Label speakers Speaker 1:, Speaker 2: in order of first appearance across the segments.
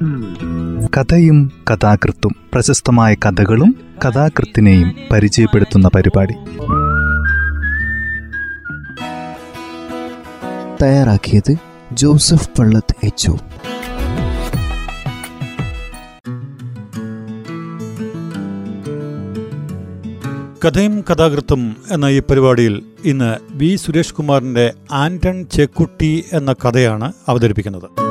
Speaker 1: കഥയും കഥാകൃത്തും പ്രശസ്തമായ കഥകളും കഥാകൃത്തിനെയും പരിചയപ്പെടുത്തുന്ന പരിപാടി.
Speaker 2: തയ്യാറാക്കിയത് ജോസഫ് പള്ളത്ത് എച്ച്
Speaker 3: കഥയും കഥാകൃത്തും എന്ന ഈ പരിപാടിയിൽ ഇന്ന് വി സുരേഷ് കുമാറിന്റെ ആന്റൺ ചെക്കുട്ടി എന്ന കഥയാണ് അവതരിപ്പിക്കുന്നത്.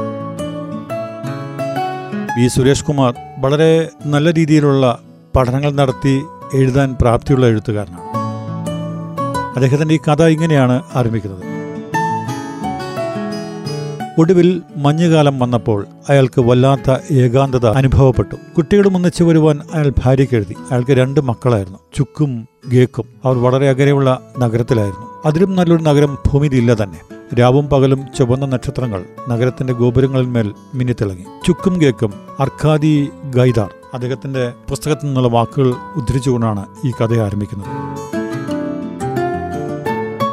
Speaker 3: വി സുരേഷ് കുമാർ വളരെ നല്ല രീതിയിലുള്ള പഠനങ്ങൾ നടത്തി എഴുതാൻ പ്രാപ്തിയുള്ള എഴുത്തുകാരനാണ്. അദ്ദേഹത്തിന്റെ ഈ കഥ ഇങ്ങനെയാണ് ആരംഭിക്കുന്നത്. ഒടുവിൽ മഞ്ഞുകാലം വന്നപ്പോൾ അയാൾക്ക് വല്ലാത്ത ഏകാന്തത അനുഭവപ്പെട്ടു. കുട്ടികളും ഒന്നിച്ചു വരുവാൻ അയാൾ ഭാര്യയ്ക്ക് എഴുതി. അയാൾക്ക് രണ്ട് മക്കളായിരുന്നു. ചുക്കും ഗേക്കും. അവർ വളരെ അകലെയുള്ള നഗരത്തിലായിരുന്നു. അതിലും നല്ലൊരു നഗരം ഭൂമിയിലില്ല തന്നെ. രാവും പകലും ചുവന്ന നക്ഷത്രങ്ങൾ നഗരത്തിന്റെ ഗോപുരങ്ങളിന്മേൽ മിന്നിത്തിളങ്ങി. ചുക്കും കേക്കും അർഖാദി ഗൈദാർ അദ്ദേഹത്തിന്റെ പുസ്തകത്തിൽ നിന്നുള്ള വാക്കുകൾ ഉദ്ധരിച്ചുകൊണ്ടാണ് ഈ കഥ ആരംഭിക്കുന്നത്.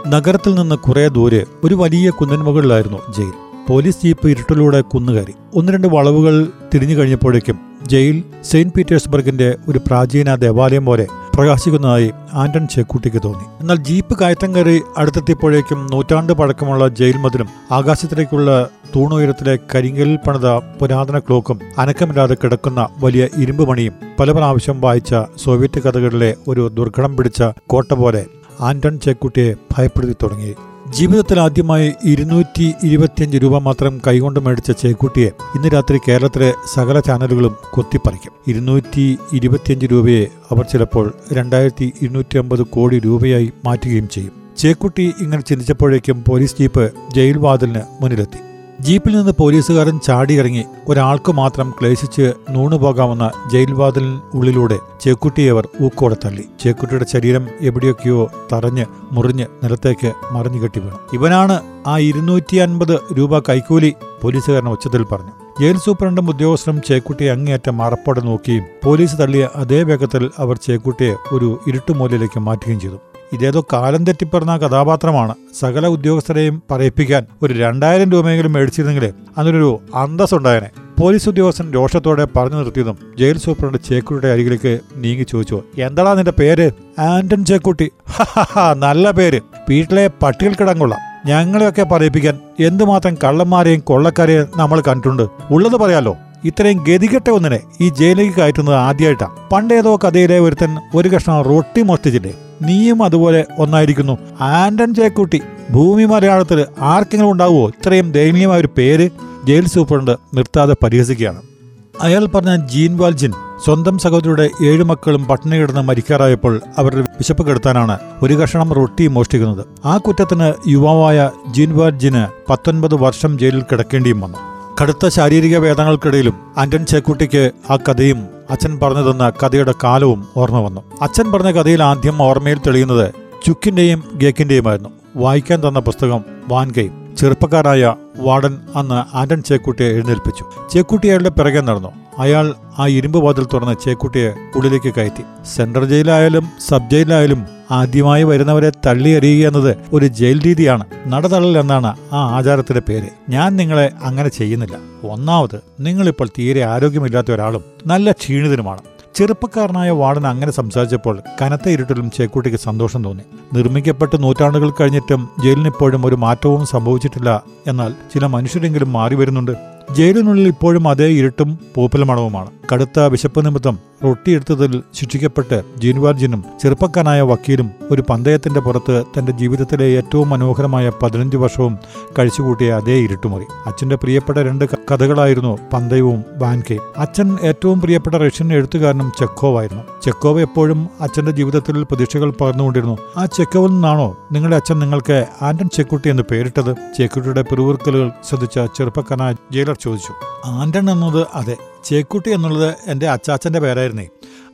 Speaker 3: നഗരത്തിൽ നിന്ന് കുറെ ദൂരെ ഒരു വലിയ കുന്നൻമുകളിലായിരുന്നു ജയിൽ. പോലീസ് ജീപ്പ് ഇരുട്ടിലൂടെ കുന്നുകയറി. ഒന്ന് രണ്ട് വളവുകൾ തിരിഞ്ഞു കഴിഞ്ഞപ്പോഴേക്കും ജയിൽ സെയിന്റ് പീറ്റേഴ്സ്ബർഗിന്റെ ഒരു പ്രാചീന ദേവാലയം പോലെ പ്രകാശിക്കുന്നതായി ആന്റൺ ചേക്കൂട്ടിക്ക് തോന്നി. എന്നാൽ ജീപ്പ് കയറ്റം കയറി അടുത്തെത്തിയപ്പോഴേക്കും നൂറ്റാണ്ട് പഴക്കമുള്ള ജയിൽ മതിലും ആകാശത്തിലേക്കുള്ള തൂണുയരത്തിലെ കരിങ്കലിൽ പണിത പുരാതന ക്ലോക്കും അനക്കമില്ലാതെ കിടക്കുന്ന വലിയ ഇരുമ്പ് മണിയും പല പ്രാവശ്യം വായിച്ച സോവിയറ്റ് കഥകളിലെ ഒരു ദുർഘടം പിടിച്ച കോട്ട പോലെ ആന്റൺ ചേക്കുട്ടിയെ ഭയപ്പെടുത്തി തുടങ്ങി. ജീവിതത്തിൽ ആദ്യമായി ഇരുന്നൂറ്റി ഇരുപത്തിയഞ്ച് രൂപ മാത്രം കൈകൊണ്ട് മേടിച്ച ചേക്കുട്ടിയെ ഇന്ന് രാത്രി കേരളത്തിലെ സകല ചാനലുകളും കൊത്തിപ്പറിക്കും. ഇരുന്നൂറ്റി ഇരുപത്തിയഞ്ച് രൂപയെ അവർ ചിലപ്പോൾ രണ്ടായിരത്തി ഇരുന്നൂറ്റി അമ്പത് കോടി രൂപയായി മാറ്റുകയും ചെയ്യും. ചേക്കുട്ടി ഇങ്ങനെ ചിന്തിച്ചപ്പോഴേക്കും പോലീസ് ജീപ്പ് ജയിൽ വാതിലിന് മുന്നിലെത്തി. ജീപ്പിൽ നിന്ന് പോലീസുകാരൻ ചാടിയിറങ്ങി ഒരാൾക്ക് മാത്രം ക്ലേശിച്ച് നൂണുപോകാമെന്ന ജയിൽവാതിൽ വാതിലിന് ഉള്ളിലൂടെ ചേക്കുട്ടിയെ അവർ ഊക്കോടെ തള്ളി. ചേക്കുട്ടിയുടെ ശരീരം എവിടെയൊക്കെയോ തറഞ്ഞ് മുറിഞ്ഞ് നിലത്തേക്ക് മറിഞ്ഞു കെട്ടി വീണു. ഇവനാണ് ആ ഇരുന്നൂറ്റി അൻപത് രൂപ കൈക്കൂലി പോലീസുകാരൻ ഉച്ചത്തിൽ പറഞ്ഞു. ജയിൽ സൂപ്രണ്ടും ഉദ്യോഗസ്ഥനും ചേക്കുട്ടിയെ അങ്ങേയറ്റം മറപ്പോടെ നോക്കിയും പോലീസ് തള്ളിയ അതേ വേഗത്തിൽ അവർ ചേക്കുട്ടിയെ ഒരു ഇരുട്ടുമൂലയിലേക്ക് മാറ്റുകയും ചെയ്തു. ഇതേതോ കാലം തെറ്റിപ്പറഞ്ഞ കഥാപാത്രമാണ് സകല ഉദ്യോഗസ്ഥരെയും പറയിപ്പിക്കാൻ ഒരു രണ്ടായിരം രൂപയെങ്കിലും മേടിച്ചിരുന്നെങ്കിൽ അതിനൊരു അന്തസ്സുണ്ടായനെ. പോലീസ് ഉദ്യോഗസ്ഥൻ രോഷത്തോടെ പറഞ്ഞു നിർത്തിയതും ജയിൽ സൂപ്രണ്ട് ചേക്കുട്ടിയുടെ അരികിലേക്ക് നീങ്ങി ചോദിച്ചു എന്താടാ നിന്റെ പേര്? ആന്റൺ ചേക്കുട്ടി. നല്ല പേര്. വീട്ടിലെ പട്ടികൾ കിടങ്ങുള്ള. ഞങ്ങളെയൊക്കെ പറയിപ്പിക്കാൻ എന്തുമാത്രം കള്ളന്മാരെയും കൊള്ളക്കാരെയും നമ്മൾ കണ്ടിട്ടുണ്ട്. ഉള്ളത് പറയാലോ? ഇത്രയും ഗതികെട്ട ഒന്നിനെ ഈ ജയിലേക്ക് കയറ്റുന്നത് ആദ്യമായിട്ടാണ് പണ്ടേതോ കഥയിലെ ഒരുത്തൻ ഒരു കഷ്ണം റൊട്ടി മോഷ്ടിച്ചില്ലേ? നീയും അതുപോലെ ഒന്നായിരിക്കുന്നു. ആന്റൺ ചേക്കുട്ടി ഭൂമി മലയാളത്തിൽ ആർക്കെങ്കിലും ഉണ്ടാവുമോ? ഇത്രയും ദയനീയമായ ഒരു പേര് ജയിൽ സൂപ്രണ്ട് നിർത്താതെ പരിഹസിക്കുകയാണ്. അയാൾ പറഞ്ഞ ജീൻ വാൽജിൻ സ്വന്തം സഹോദരിയുടെ ഏഴ് മക്കളും പട്ടിണി കിടന്ന് മരിക്കാറായപ്പോൾ അവരുടെ വിശപ്പ് കെടുത്താനാണ് ഒരു കഷണം റൊട്ടി മോഷ്ടിക്കുന്നത്. ആ കുറ്റത്തിന് യുവാവായ ജീൻ വാൽജിന് പത്തൊൻപത് വർഷം ജയിലിൽ കിടക്കേണ്ടിയും വന്നു. കടുത്ത ശാരീരിക വേദനകൾക്കിടയിലും ആന്റൺ ചേക്കുട്ടിക്ക് ആ കഥയും അച്ഛൻ പറഞ്ഞു തന്ന കഥയുടെ കാലവും ഓർമ്മ വന്നു. അച്ഛൻ പറഞ്ഞ കഥയിൽ ആദ്യം ഓർമ്മയിൽ തെളിയുന്നത് ചുക്കിന്റെയും ഗേക്കിന്റെയുമായിരുന്നു. വായിക്കാൻ തന്ന പുസ്തകം വാൻകയും ചെറുപ്പക്കാരായ വാർഡൻ അന്ന് ആന്റൺ ചേക്കുട്ടിയെ എഴുന്നേൽപ്പിച്ചു. ചേക്കുട്ടി അയാളുടെ പിറകെ നടന്നു. അയാൾ ആ ഇരുമ്പ് വാതിൽ തുറന്ന് ചേക്കുട്ടിയെ ഉള്ളിലേക്ക് കയറ്റി. സെൻട്രൽ ജയിലായാലും സബ് ജയിലായാലും ആദ്യമായി വരുന്നവരെ തള്ളി എറിയുക എന്നത് ഒരു ജയിൽ രീതിയാണ് നടതള്ളൽ എന്നാണ് ആ ആചാരത്തിന്റെ പേര്. ഞാൻ നിങ്ങളെ അങ്ങനെ ചെയ്യുന്നില്ല. ഒന്നാമത് നിങ്ങളിപ്പോൾ തീരെ ആരോഗ്യമില്ലാത്ത ഒരാളും നല്ല ക്ഷീണിതനുമാണ്. ചെറുപ്പക്കാരനായ വാർഡൻ അങ്ങനെ സംസാരിച്ചപ്പോൾ കനത്ത ഇരുട്ടിലും ചേക്കുട്ടിക്ക് സന്തോഷം തോന്നി. നിർമ്മിക്കപ്പെട്ട് നൂറ്റാണ്ടുകൾ കഴിഞ്ഞിട്ടും ജയിലിനിപ്പോഴും ഒരു മാറ്റവും സംഭവിച്ചിട്ടില്ല എന്നാൽ ചില മനുഷ്യരെങ്കിലും മാറി വരുന്നുണ്ട്. ജയിലിനുള്ളിൽ ഇപ്പോഴും അതേ ഇരുട്ടും പൂപ്പലമണവുമാണ് കടുത്ത വിശപ്പ് നിമിത്തം റൊട്ടിയെടുത്തതിൽ ശിക്ഷിക്കപ്പെട്ട് ജീൻവാർജിനും ചെറുപ്പക്കാരനായ വക്കീലും ഒരു പന്തയത്തിന്റെ പുറത്ത് തന്റെ ജീവിതത്തിലെ ഏറ്റവും മനോഹരമായ പതിനഞ്ച് വർഷവും കഴിച്ചുകൂട്ടിയ അതേ ഇരുട്ടുമുറി. അച്ഛന്റെ പ്രിയപ്പെട്ട രണ്ട് കഥകളായിരുന്നു പന്തയവും വാൻകയും. അച്ഛൻ ഏറ്റവും പ്രിയപ്പെട്ട റഷ്യൻ എഴുത്തുകാരനും ചെക്കോവായിരുന്നു. ചെക്കോവ് എപ്പോഴും അച്ഛന്റെ ജീവിതത്തിൽ പ്രതീക്ഷകൾ പകർന്നുകൊണ്ടിരുന്നു. ആ ചെക്കോവിൽ നിന്നാണോ നിങ്ങളുടെ അച്ഛൻ നിങ്ങൾക്ക് ആന്റൺ ചെക്കുട്ടി എന്ന് പേരിട്ടത്? ചെക്കുട്ടിയുടെ പിറുവിറുക്കലുകൾ ശ്രദ്ധിച്ച ചെറുപ്പക്കാരനായ ജയിലർ ചോദിച്ചു. ആന്റൺ എന്നത് അതെ ചേക്കുട്ടി എന്നുള്ളത് എന്റെ അച്ചാച്ചന്റെ പേരായിരുന്നേ.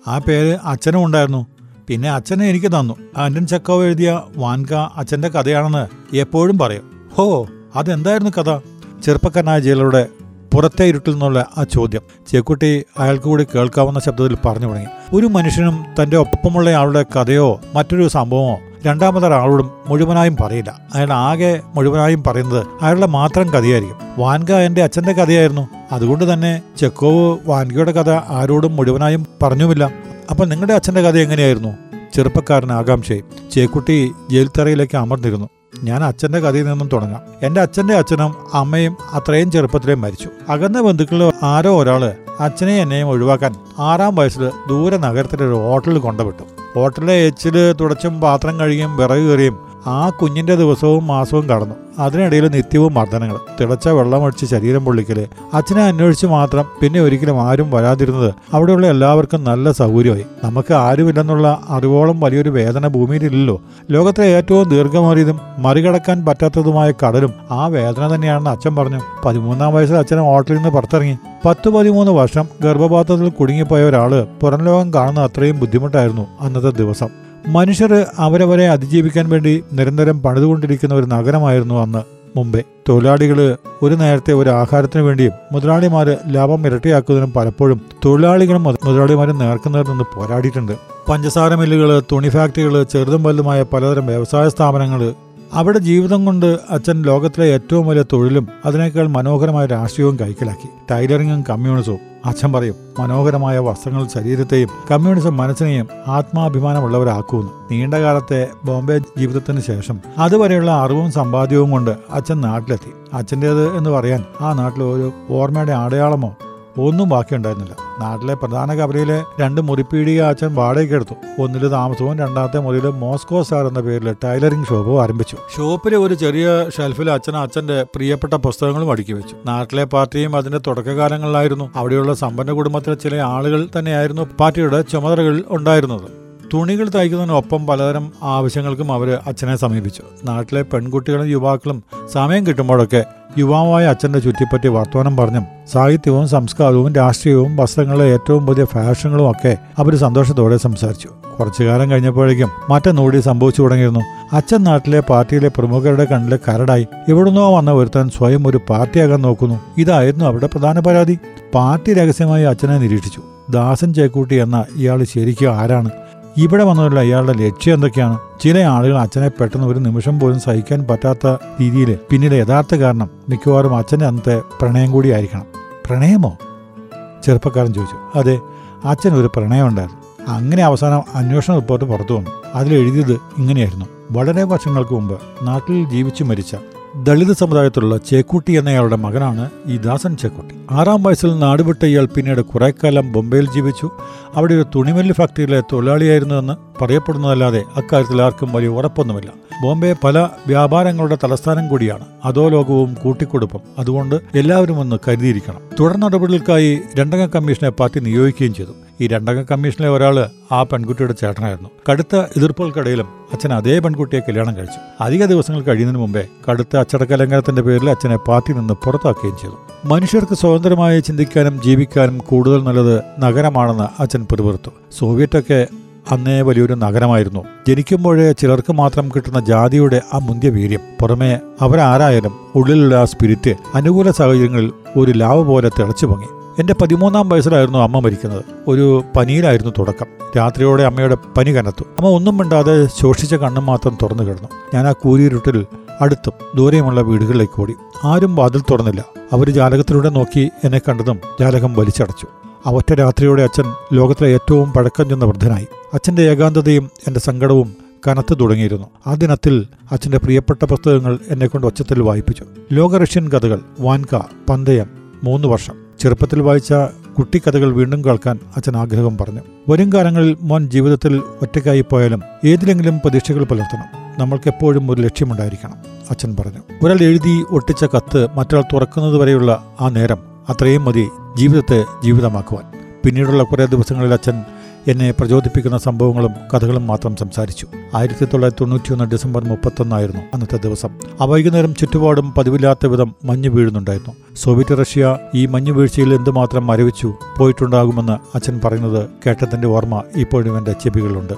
Speaker 3: ആ പേര് അച്ഛനും ഉണ്ടായിരുന്നു. പിന്നെ അച്ഛനെ എനിക്ക് തന്നു. ആന്റൺ ചക്കാവ് എഴുതിയ വാൻക അച്ഛന്റെ കഥയാണെന്ന് എപ്പോഴും പറയും. ഹോ അതെന്തായിരുന്നു കഥ? ചെറുപ്പക്കാരനായ ജയിലറുടെ പുറത്തെ ഇരുട്ടിൽ നിന്നുള്ള ആ ചോദ്യം. ചേക്കുട്ടി അയാൾക്ക് കൂടി കേൾക്കാവുന്ന ശബ്ദത്തിൽ പറഞ്ഞു തുടങ്ങി. ഒരു മനുഷ്യനും തന്റെ ഒപ്പമുള്ള ആളുടെ കഥയോ മറ്റൊരു സംഭവമോ രണ്ടാമതൊരാളോടും മുഴുവനായും പറയില്ല. അയാൾ ആകെ മുഴുവനായും പറയുന്നത് അയാളുടെ മാത്രം കഥയായിരിക്കും. വാൻക എന്റെ അച്ഛന്റെ കഥയായിരുന്നു. അതുകൊണ്ട് തന്നെ ചെക്കോവ് വാൻകിയുടെ കഥ ആരോടും മുഴുവനായും പറഞ്ഞുമില്ല. അപ്പം നിങ്ങളുടെ അച്ഛന്റെ കഥ എങ്ങനെയായിരുന്നു? ചെറുപ്പക്കാരൻ ആകാംക്ഷയും ചേക്കുട്ടി ജയിൽ തറയിലേക്ക് അമർന്നിരുന്നു. ഞാൻ അച്ഛന്റെ കഥയിൽ നിന്നും തുടങ്ങാം. എന്റെ അച്ഛന്റെ അച്ഛനും അമ്മയും അത്രയും ചെറുപ്പത്തിലേ മരിച്ചു. അകന്ന ബന്ധുക്കളിൽ ആരോ ഒരാൾ അച്ഛനെയും എന്നെയും ഒഴിവാക്കാൻ ആറാം വയസ്സിൽ ദൂരെ നഗരത്തിലെ ഒരു ഹോട്ടലിൽ കൊണ്ടുവിട്ടു. ഹോട്ടലിലെ എച്ചിൽ തുടച്ചും പാത്രം കഴുകിയും വിറക് കയറിയും ആ കുഞ്ഞിന്റെ ദിവസവും മാസവും കടന്നു. അതിനിടയിൽ നിത്യവും മർദ്ദനങ്ങൾ. തിളച്ച വെള്ളമൊഴിച്ച് ശരീരം പൊള്ളിക്കൽ. അച്ഛനെ അന്വേഷിച്ച് മാത്രം പിന്നെ ഒരിക്കലും ആരും വരാതിരുന്നത് അവിടെയുള്ള എല്ലാവർക്കും നല്ല സൗകര്യമായി. നമുക്ക് ആരുമില്ലെന്നുള്ള അറിവോളം വലിയൊരു വേദന ഭൂമിയിലില്ലല്ലോ. ലോകത്തെ ഏറ്റവും ദീർഘമേറിയതും മറികടക്കാൻ പറ്റാത്തതുമായ കടലും ആ വേദന തന്നെയാണെന്ന് അച്ഛൻ പറഞ്ഞു. പതിമൂന്നാം വയസ്സിൽ അച്ഛൻ ഹോട്ടലിൽ നിന്ന് പുറത്തിറങ്ങി. പത്ത് പതിമൂന്ന് വർഷം ഗർഭപാത്രത്തിൽ കുടുങ്ങിപ്പോയ ഒരാൾ പുറം ലോകം കാണുന്ന അത്രയും ബുദ്ധിമുട്ടായിരുന്നു അന്നത്തെ ദിവസം. മനുഷ്യർ അവരവരെ അതിജീവിക്കാൻ വേണ്ടി നിരന്തരം പണിതുകൊണ്ടിരിക്കുന്ന ഒരു നഗരമായിരുന്നു അന്ന് മുംബൈ. തൊഴിലാളികൾ ഒരു നേരത്തെ ഒരു ആഹാരത്തിനു വേണ്ടിയും മുതലാളിമാർ ലാഭം ഇരട്ടിയാക്കുന്നതിനും പലപ്പോഴും തൊഴിലാളികളും മുത- മുതലാളിമാരും നേർക്കുന്നതിൽ നിന്ന് പോരാടിയിട്ടുണ്ട്. പഞ്ചസാര മില്ലുകൾ തുണി ഫാക്ടറികൾ ചെറുതും വലുതുമായ പലതരം വ്യവസായ സ്ഥാപനങ്ങൾ അവിടെ ജീവിതം കൊണ്ട് അച്ഛൻ ലോകത്തിലെ ഏറ്റവും വലിയ തൊഴിലും അതിനേക്കാൾ മനോഹരമായ രാഷ്ട്രീയവും കൈക്കലാക്കി. ടൈലറിങ്ങും കമ്മ്യൂണിസവും. അച്ഛൻ പറയും മനോഹരമായ വസ്ത്രങ്ങൾ ശരീരത്തെയും കമ്മ്യൂണിസം മനസ്സിനെയും ആത്മാഭിമാനമുള്ളവരാക്കുമെന്ന് നീണ്ടകാലത്തെ ബോംബെ ജീവിതത്തിന് ശേഷം അതുവരെയുള്ള അറിവും സമ്പാദ്യവും കൊണ്ട് അച്ഛൻ നാട്ടിലെത്തി. അച്ഛന്റേത് എന്ന് പറയാൻ ആ നാട്ടിൽ ഒരു ഓർമ്മയുടെ അടയാളമോ ഒന്നും ബാക്കിയുണ്ടായിരുന്നില്ല. നാട്ടിലെ പ്രധാന കബറിയിലെ രണ്ട് മുറിപ്പീടിക അച്ഛൻ വാടകയ്ക്ക് എടുത്തു. ഒന്നിൽ താമസവും രണ്ടാമത്തെ മുറിയിൽ മോസ്കോ സാർ എന്ന പേരിൽ ടൈലറിംഗ് ഷോപ്പും ആരംഭിച്ചു. ഷോപ്പിലെ ഒരു ചെറിയ ഷെൽഫിൽ അച്ഛൻ അച്ഛന്റെ പ്രിയപ്പെട്ട പുസ്തകങ്ങളും അടുക്കി വെച്ചു. നാട്ടിലെ പാർട്ടിയും അതിന്റെ തുടക്കകാലങ്ങളിലായിരുന്നു. അവിടെയുള്ള സമ്പന്ന കുടുംബത്തിലെ ചില ആളുകൾ തന്നെയായിരുന്നു പാർട്ടിയുടെ ചുമതലകൾ ഉണ്ടായിരുന്നത്. തുണികൾ തയ്ക്കുന്നതിനൊപ്പം പലതരം ആവശ്യങ്ങൾക്കും അവർ അച്ഛനെ സമീപിച്ചു. നാട്ടിലെ പെൺകുട്ടികളും യുവാക്കളും സമയം കിട്ടുമ്പോഴൊക്കെ യുവാവായ അച്ഛന്റെ ചുറ്റിപ്പറ്റി വർത്തമാനം പറഞ്ഞും സാഹിത്യവും സംസ്കാരവും രാഷ്ട്രീയവും വസ്ത്രങ്ങളിലെ ഏറ്റവും പുതിയ ഫാഷനുകളും ഒക്കെ അവർ സന്തോഷത്തോടെ സംസാരിച്ചു. കുറച്ചു കാലം കഴിഞ്ഞപ്പോഴേക്കും മറ്റൊന്നുകൂടി സംഭവിച്ചു തുടങ്ങിയിരുന്നു. അച്ഛൻ നാട്ടിലെ പാർട്ടിയിലെ പ്രമുഖരുടെ കണ്ണിലെ കരടായി. എവിടുന്നോ വന്ന ഒരുത്തൻ സ്വയം ഒരു പാർട്ടിയാകാൻ നോക്കുന്നു. ഇതായിരുന്നു അവരുടെ പ്രധാന പരാതി. പാർട്ടി രഹസ്യമായി അച്ഛനെ നിരീക്ഷിച്ചു. ദാസൻ ചേക്കൂട്ടി എന്ന ഇയാൾ ശരിക്കും ആരാണ്? ഇവിടെ വന്നതിലുള്ള അയാളുടെ ലക്ഷ്യം എന്തൊക്കെയാണ്? ചില ആളുകൾ അച്ഛനെ പെട്ടെന്ന് ഒരു നിമിഷം പോലും സഹിക്കാൻ പറ്റാത്ത രീതിയിൽ പിന്നീട് യഥാർത്ഥ കാരണം മിക്കവാറും അച്ഛന്റെ അന്നത്തെ പ്രണയം കൂടി ആയിരിക്കണം. പ്രണയമോ? ചെറുപ്പക്കാരൻ ചോദിച്ചു. അതെ അച്ഛൻ ഒരു പ്രണയം ഉണ്ടായിരുന്നു. അങ്ങനെ അവസാനം അന്വേഷണ റിപ്പോർട്ട് പുറത്തു വന്നു. അതിൽ എഴുതിയത് ഇങ്ങനെയായിരുന്നു. വളരെ വർഷങ്ങൾക്ക് മുമ്പ് നാട്ടിൽ ജീവിച്ചു മരിച്ച ദളിത് സമുദായത്തിലുള്ള ചേക്കുട്ടി എന്നയാളുടെ മകനാണ് ഈ ദാസൻ ചേക്കുട്ടി. ആറാം വയസ്സിൽ നാടുവിട്ട ഇയാൾ പിന്നീട് കുറെ കാലം ബൊംബെയിൽ ജീവിച്ചു. അവിടെ ഒരു തുണിമില്ല് ഫാക്ടറിയിലെ തൊഴിലാളിയായിരുന്നുവെന്ന് പറയപ്പെടുന്നതല്ലാതെ അക്കാര്യത്തിൽ ആർക്കും വലിയ ഉറപ്പൊന്നുമില്ല. ബോംബെ പല വ്യാപാരങ്ങളുടെ തലസ്ഥാനം കൂടിയാണ്. അതോ അധോലോകവും കൂട്ടിക്കൊടുപ്പും. അതുകൊണ്ട് എല്ലാവരും ഒന്ന് കരുതിയിരിക്കണം. തുടർ നടപടികൾക്കായി രണ്ടംഗ കമ്മീഷനെ പാർട്ടി നിയോഗിക്കുകയും ചെയ്തു. ഈ രണ്ടംഗ കമ്മീഷനിലെ ഒരാൾ ആ പെൺകുട്ടിയുടെ ചേട്ടനായിരുന്നു. കടുത്ത എതിർപ്പുകൾക്കിടയിലും അച്ഛൻ അതേ പെൺകുട്ടിയെ കല്യാണം കഴിച്ചു. അധിക ദിവസങ്ങൾ കഴിയുന്നതിന് മുമ്പേ കടുത്ത അച്ചടക്ക ലംഘനത്തിന്റെ പേരിൽ അച്ഛനെ പാർട്ടി നിന്ന് പുറത്താക്കുകയും ചെയ്തു. മനുഷ്യർക്ക് സ്വതന്ത്രമായി ചിന്തിക്കാനും ജീവിക്കാനും കൂടുതൽ നല്ലത് നഗരമാണെന്ന് അച്ഛൻ പിറുപിറുത്തു സോവിയറ്റൊക്കെ അന്നേ വലിയൊരു നഗരമായിരുന്നു. ജനിക്കുമ്പോഴേ ചിലർക്ക് മാത്രം കിട്ടുന്ന ജാതിയുടെ ആ മുന്തിയ വീര്യം പുറമെ അവരാരായാലും ഉള്ളിലുള്ള ആ സ്പിരിറ്റ് അനുകൂല സാഹചര്യങ്ങളിൽ ഒരു ലാവ് പോലെ തിളച്ചു പൊങ്ങി എന്റെ പതിമൂന്നാം വയസ്സിലായിരുന്നു അമ്മ മരിക്കുന്നത്. ഒരു പനിയിലായിരുന്നു തുടക്കം. രാത്രിയോടെ അമ്മയുടെ പനി കനത്തു. അമ്മ ഒന്നും മിണ്ടാതെ ശോഷിച്ച കണ്ണും മാത്രം തുറന്നു കിടന്നു. ഞാൻ ആ കൂരിരുട്ടിൽ അടുത്തും ദൂരെയുമുള്ള വീടുകളിലേക്ക് ഓടി. ആരും വാതിൽ തുറന്നില്ല. അവർ ജാലകത്തിലൂടെ നോക്കി എന്നെ കണ്ടതും ജാലകം വലിച്ചടച്ചു. ആ ഒറ്റ രാത്രിയോടെ അച്ഛൻ ലോകത്തിലെ ഏറ്റവും പഴക്കം ചെന്ന വൃദ്ധനായി. അച്ഛന്റെ ഏകാന്തതയും എന്റെ സങ്കടവും കനത്തു തുടങ്ങിയിരുന്നു. ആ ദിനത്തിൽ അച്ഛന്റെ പ്രിയപ്പെട്ട പുസ്തകങ്ങൾ എന്നെക്കൊണ്ട് ഒച്ചത്തിൽ വായിപ്പിച്ചു. ലോക റഷ്യൻ കഥകൾ വാൻക പന്തയം മൂന്ന് വർഷം. ചെറുപ്പത്തിൽ വായിച്ച കുട്ടിക്കഥകൾ വീണ്ടും കേൾക്കാൻ അച്ഛൻ ആഗ്രഹം പറഞ്ഞു. വരും കാലങ്ങളിൽ മോൻ ജീവിതത്തിൽ ഒറ്റയ്ക്കായി പോയാലും ഏതിലെങ്കിലും പ്രതീക്ഷകൾ പുലർത്തണം. നമ്മൾക്കെപ്പോഴും ഒരു ലക്ഷ്യമുണ്ടായിരിക്കണം അച്ഛൻ പറഞ്ഞു. ഒരാൾ എഴുതി ഒട്ടിച്ച കത്ത് മറ്റൊരാൾ തുറക്കുന്നത് വരെയുള്ള ആ നേരം അത്രയും മതി ജീവിതത്തെ ജീവിതമാക്കുവാൻ. പിന്നീടുള്ള കുറേ ദിവസങ്ങളിൽ അച്ഛൻ എന്നെ പ്രചോദിപ്പിക്കുന്ന സംഭവങ്ങളും കഥകളും മാത്രം സംസാരിച്ചു. ആയിരത്തി തൊള്ളായിരത്തി തൊണ്ണൂറ്റിയൊന്ന് ഡിസംബർ മുപ്പത്തൊന്നായിരുന്നു അന്നത്തെ ദിവസം. ആ വൈകുന്നേരം ചുറ്റുപാടും പതിവില്ലാത്ത വിധം മഞ്ഞ് വീഴുന്നുണ്ടായിരുന്നു. സോവിയറ്റ് റഷ്യ ഈ മഞ്ഞു വീഴ്ചയിൽ എന്തുമാത്രം മരവിച്ചു പോയിട്ടുണ്ടാകുമെന്ന് അച്ഛൻ പറയുന്നത് കേട്ടതിന്റെ ഓർമ്മ ഇപ്പോഴും എന്റെ ചെവികളിലുണ്ട്.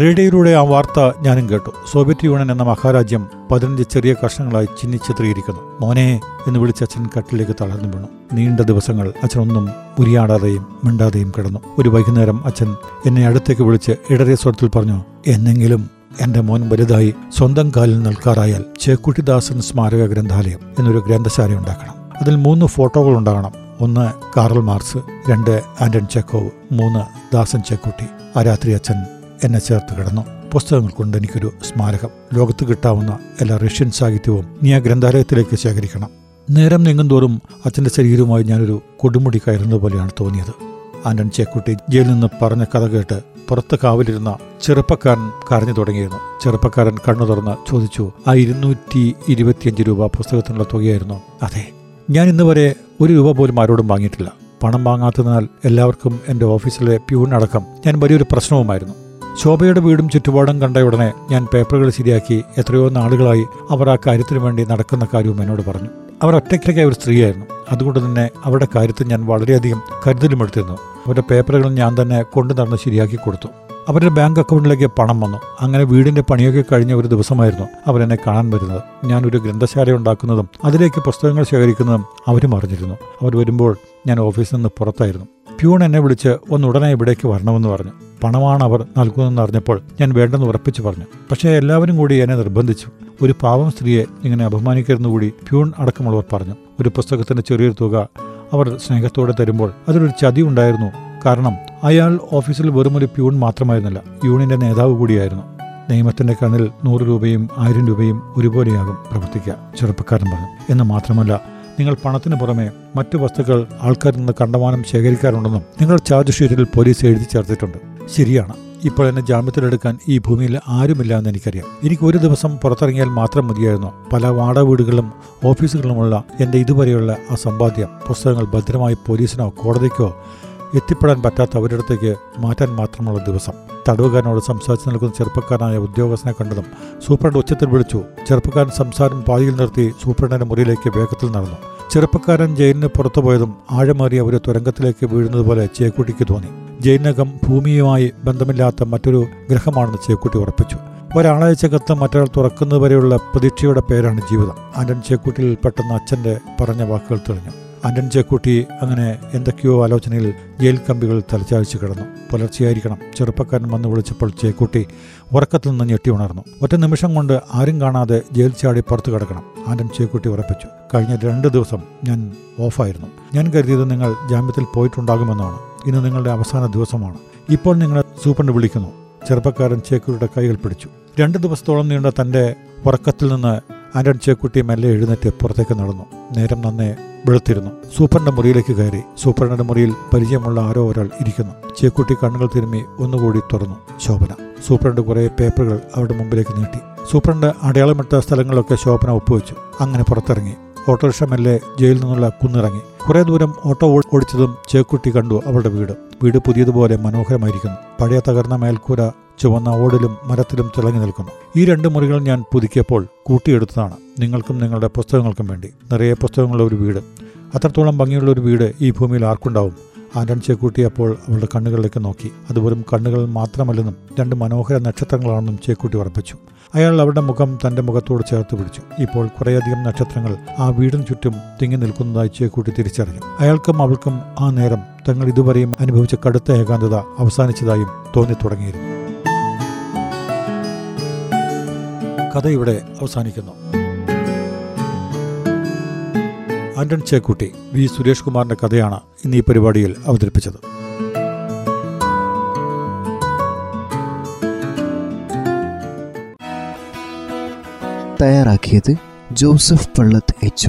Speaker 3: റേഡിയോയിലൂടെ ആ വാർത്ത ഞാനും കേട്ടു. സോവിയറ്റ് യൂണിയൻ എന്ന മഹാരാജ്യം പതിനഞ്ച് ചെറിയ കഷ്ണങ്ങളായി ചിന്നിച്ചിത്രീകരിക്കുന്നു മോനെ എന്ന് വിളിച്ച് അച്ഛൻ കട്ടിലേക്ക് തളർന്നു വീണു. നീണ്ട ദിവസങ്ങൾ അച്ഛനൊന്നും ഉരിയാടാതെയും മിണ്ടാതെയും കിടന്നു. ഒരു വൈകുന്നേരം അച്ഛൻ എന്നെ അടുത്തേക്ക് വിളിച്ച് ഇടറിയ സ്വരത്തിൽ പറഞ്ഞു എന്നെങ്കിലും എന്റെ മോൻ വലുതായി സ്വന്തം കാലിൽ നിൽക്കാറായാൽ ചേക്കുട്ടിദാസൻ സ്മാരക ഗ്രന്ഥാലയം എന്നൊരു ഗ്രന്ഥശാല ഉണ്ടാക്കണം. അതിൽ മൂന്ന് ഫോട്ടോകൾ ഉണ്ടാകണം. ഒന്ന് കാറൽ മാർസ് രണ്ട് ആന്റൺ ചെക്കോവ് മൂന്ന് ദാസൻ ചെക്കുട്ടി. ആ രാത്രി അച്ഛൻ എന്നെ ചേർത്ത് കിടന്നു. പുസ്തകങ്ങൾ കൊണ്ട് എനിക്കൊരു സ്മാരകം. ലോകത്ത് കിട്ടാവുന്ന എല്ലാ റഷ്യൻ സാഹിത്യവും നീ ആ ഗ്രന്ഥാലയത്തിലേക്ക് ശേഖരിക്കണം. നേരം നീങ്ങുന്തോറും അച്ഛന്റെ ശരീരവുമായി ഞാനൊരു കൊടുമുടി കയറുന്നത് പോലെയാണ് തോന്നിയത്. ആന്റൺ ചേക്കുട്ടി ജയിലിൽ നിന്ന് പറഞ്ഞ കഥ കേട്ട് പുറത്ത് കാവലിരുന്ന ചെറുപ്പക്കാരൻ കരഞ്ഞു തുടങ്ങിയിരുന്നു. ചെറുപ്പക്കാരൻ കണ്ണു തുറന്ന് ചോദിച്ചു ആ ഇരുന്നൂറ്റി ഇരുപത്തിയഞ്ച് രൂപ പുസ്തകത്തിനുള്ള തുകയായിരുന്നു? അതെ. ഞാൻ ഇന്ന് വരെ ഒരു രൂപ പോലും ആരോടും വാങ്ങിയിട്ടില്ല. പണം വാങ്ങാത്തതിനാൽ എല്ലാവർക്കും എന്റെ ഓഫീസിലെ പ്യൂണിനടക്കം ഞാൻ വലിയൊരു പ്രശ്നവുമായിരുന്നു. ശോഭയുടെ വീടും ചുറ്റുപാടും കണ്ട ഉടനെ ഞാൻ പേപ്പറുകൾ ശരിയാക്കി എത്രയോ നാളുകളായി അവർ ആ കാര്യത്തിനു വേണ്ടി നടക്കുന്ന കാര്യവും എന്നോട് പറഞ്ഞു. അവർ ഒറ്റയ്ക്കൊക്കെ ഒരു സ്ത്രീയായിരുന്നു. അതുകൊണ്ട് തന്നെ അവരുടെ കാര്യത്തിൽ ഞാൻ വളരെയധികം കരുതലുമെടുത്തിരുന്നു അവരുടെ പേപ്പറുകൾ ഞാൻ തന്നെ കൊണ്ടു നടന്ന് ശരിയാക്കി കൊടുത്തു. അവരുടെ ബാങ്ക് അക്കൗണ്ടിലേക്ക് പണം വന്നു. അങ്ങനെ വീടിന്റെ പണിയൊക്കെ കഴിഞ്ഞ ഒരു ദിവസമായിരുന്നു അവരെന്നെ കാണാൻ വരുന്നത്. ഞാൻ ഒരു ഗ്രന്ഥശാല ഉണ്ടാക്കുന്നതും അതിലേക്ക് പുസ്തകങ്ങൾ ശേഖരിക്കുന്നതും അവരും അറിഞ്ഞിരുന്നു. അവർ വരുമ്പോൾ ഞാൻ ഓഫീസിൽ നിന്ന് പുറത്തായിരുന്നു. പ്യൂൺ എന്നെ വിളിച്ച് ഒന്ന് ഉടനെ ഇവിടേക്ക് വരണമെന്ന് പറഞ്ഞു. പണമാണ് അവർ നൽകുന്നതെന്ന് അറിഞ്ഞപ്പോൾ ഞാൻ വേണ്ടെന്ന് ഉറപ്പിച്ചു പറഞ്ഞു. പക്ഷേ എല്ലാവരും കൂടി എന്നെ നിർബന്ധിച്ചു. ഒരു പാവം സ്ത്രീയെ ഇങ്ങനെ അപമാനിക്കരുതെന്ന് കൂടി പ്യൂൺ അടക്കമുള്ളവർ പറഞ്ഞു. ഒരു പുസ്തകത്തിന്റെ ചെറിയൊരു തുക അവർ സ്നേഹത്തോടെ തരുമ്പോൾ അതിലൊരു ചതി ഉണ്ടായിരുന്നു. കാരണം അയാൾ ഓഫീസിൽ വെറുമൊരു പ്യൂൺ മാത്രമായിരുന്നില്ല. യൂണിയന്റെ നേതാവ് കൂടിയായിരുന്നു. നിയമത്തിന്റെ കണ്ണിൽ നൂറ് രൂപയും ആയിരം രൂപയും ഒരുപോലെയാകും പ്രവർത്തിക്കുക ചെറുപ്പക്കാരൻ പറഞ്ഞു. എന്ന് മാത്രമല്ല നിങ്ങൾ പണത്തിന് പുറമെ മറ്റു വസ്തുക്കൾ ആൾക്കാരിൽ നിന്ന് കണ്ടമാനം ശേഖരിക്കാറുണ്ടെന്നും നിങ്ങൾ ചാർജ് ഷീറ്റിൽ പോലീസ് എഴുതി ചേർത്തിട്ടുണ്ട്. ശരിയാണ്. ഇപ്പോൾ എന്നെ ജാമ്യത്തിലെടുക്കാൻ ഈ ഭൂമിയിൽ ആരുമില്ല എന്ന് എനിക്കറിയാം. എനിക്ക് ഒരു ദിവസം പുറത്തിറങ്ങിയാൽ മാത്രം മതിയായിരുന്നു. പല വാടക വീടുകളും ഓഫീസുകളുമുള്ള എന്റെ ഇതുവരെയുള്ള ആ സമ്പാദ്യം പുസ്തകങ്ങൾ ഭദ്രമായി പോലീസിനോ കോടതിക്കോ എത്തിപ്പെടാൻ പറ്റാത്ത അവരിടത്തേക്ക് മാറ്റാൻ മാത്രമുള്ള ദിവസം. തടവുകാരനോട് സംസാരിച്ച് നിൽക്കുന്ന ചെറുപ്പക്കാരനായ ഉദ്യോഗസ്ഥനെ കണ്ടതും സൂപ്രണ്ട് ഉച്ചത്തിൽ വിളിച്ചു. ചെറുപ്പക്കാരൻ സംസാരം പാതിയിൽ നിർത്തി സൂപ്രണ്ടിന്റെ മുറിയിലേക്ക് വേഗത്തിൽ നടന്നു. ചെറുപ്പക്കാരൻ ജയിലിന് പുറത്തുപോയതും ആഴമേറിയ ഒരു തുരങ്കത്തിലേക്ക് വീഴുന്നത് പോലെ ചേക്കുട്ടിക്ക് തോന്നി. ജയിലിനകം ഭൂമിയുമായി ബന്ധമില്ലാത്ത മറ്റൊരു ഗ്രഹമാണെന്ന് ചേക്കുട്ടി ഉറപ്പിച്ചു. ഒരാളയച്ച കത്ത് മറ്റൊരാൾ തുറക്കുന്നതുവരെയുള്ള പ്രതീക്ഷയുടെ പേരാണ് ജീവിതം. ആൻഡൻ ചേക്കുട്ടിയിൽ പെട്ടെന്ന് അച്ഛന്റെ പറഞ്ഞ വാക്കുകൾ തെളിഞ്ഞു. ആന്റൺ ചേക്കുട്ടി അങ്ങനെ എന്തൊക്കെയോ ആലോചനയിൽ ജയിൽ കമ്പികൾ തലച്ചാഴ്ച കിടന്നു. പുലർച്ചെയായിരിക്കണം. ചെറുപ്പക്കാരൻ വന്ന് വിളിച്ചപ്പോൾ ചേക്കുട്ടി ഉറക്കത്തിൽ നിന്ന് ഞെട്ടി ഉണർന്നു. ഒറ്റ നിമിഷം കൊണ്ട് ആരും കാണാതെ ജയിൽ ചാടി പുറത്തു കിടക്കണം ആന്റൺ ചേക്കുട്ടി ഉറപ്പിച്ചു. കഴിഞ്ഞ രണ്ട് ദിവസം ഞാൻ ഓഫായിരുന്നു. ഞാൻ കരുതിയത് നിങ്ങൾ ജാമ്യത്തിൽ പോയിട്ടുണ്ടാകുമെന്നാണ്. ഇന്ന് നിങ്ങളുടെ അവസാന ദിവസമാണ്. ഇപ്പോൾ നിങ്ങളെ സൂപ്രണ്ട് വിളിക്കുന്നു. ചെറുപ്പക്കാരൻ ചേക്കുട്ടിയുടെ കൈകൾ പിടിച്ചു. രണ്ട് ദിവസത്തോളം നീണ്ട തന്റെ ഉറക്കത്തിൽ നിന്ന് ആന്റൺ ചേക്കുട്ടി മെല്ലെ എഴുന്നേറ്റ് പുറത്തേക്ക് നടന്നു. നേരം നന്നേ വെളുത്തിരുന്നു. സൂപ്പറിന്റെ മുറിയിലേക്ക് കയറി. സൂപ്പറിന്റെ മുറിയിൽ പരിചയമുള്ള ആരോ ഒരാൾ ഇരിക്കുന്നു. ചേക്കുട്ടി കണ്ണുകൾ തിരുമ്മി ഒന്നുകൂടി തുറന്നു. ശോഭന. സൂപ്രണ്ട് കുറെ പേപ്പറുകൾ അവരുടെ മുമ്പിലേക്ക് നീട്ടി. സൂപ്രണ്ട് അടയാളമിട്ട സ്ഥലങ്ങളിലൊക്കെ ശോഭന ഒപ്പുവെച്ചു. അങ്ങനെ പുറത്തിറങ്ങി. ഓട്ടോറിക്ഷ മെല്ലെ ജയിലിൽ നിന്നുള്ള കുന്നിറങ്ങി. കുറേ ദൂരം ഓട്ടോ ഓടിച്ചതും ചേക്കുട്ടി കണ്ടു അവളുടെ വീട്. വീട് പുതിയതുപോലെ മനോഹരമായിരിക്കുന്നു. പഴയ തകർന്ന മേൽക്കൂര ചുവന്ന ഓടിലും മരത്തിലും തിളങ്ങി നിൽക്കുന്നു. ഈ രണ്ട് മുറികൾ ഞാൻ പുതുക്കിയപ്പോൾ കൂട്ടിയെടുത്തതാണ്. നിങ്ങൾക്കും നിങ്ങളുടെ പുസ്തകങ്ങൾക്കും വേണ്ടി. നിറയെ പുസ്തകങ്ങളുള്ള ഒരു വീട്. അത്രത്തോളം ഭംഗിയുള്ള ഒരു വീട് ഈ ഭൂമിയിൽ ആർക്കുണ്ടാവും? ആന്റൺ ചേക്കൂട്ടി അപ്പോൾ അവളുടെ കണ്ണുകളിലേക്ക് നോക്കി. അത് വെറും കണ്ണുകൾ മാത്രമല്ലെന്നും രണ്ട് മനോഹര നക്ഷത്രങ്ങളാണെന്നും ചേക്കൂട്ടി ഉറപ്പിച്ചു. അയാൾ അവരുടെ മുഖം തന്റെ മുഖത്തോട് ചേർത്ത് പിടിച്ചു. ഇപ്പോൾ കുറേയധികം നക്ഷത്രങ്ങൾ ആ വീടിന് ചുറ്റും തിങ്ങി നിൽക്കുന്നതായി ചേക്കൂട്ടി തിരിച്ചറിഞ്ഞു. അയാൾക്കും അവൾക്കും ആ നേരം തങ്ങൾ ഇതുവരെയും അനുഭവിച്ച കടുത്ത ഏകാന്തത അവസാനിച്ചതായും തോന്നി തുടങ്ങിയിരുന്നു കഥ ഇവിടെ അവസാനിക്കുന്നു. ആന്റൺ ചേക്കുട്ടി വി സുരേഷ് കുമാറിന്റെ കഥയാണ് ഇന്ന് ഈ പരിപാടിയിൽ അവതരിപ്പിച്ചത്.
Speaker 2: തയ്യാറാക്കിയത് ജോസഫ് പള്ളത്ത് എച്ച്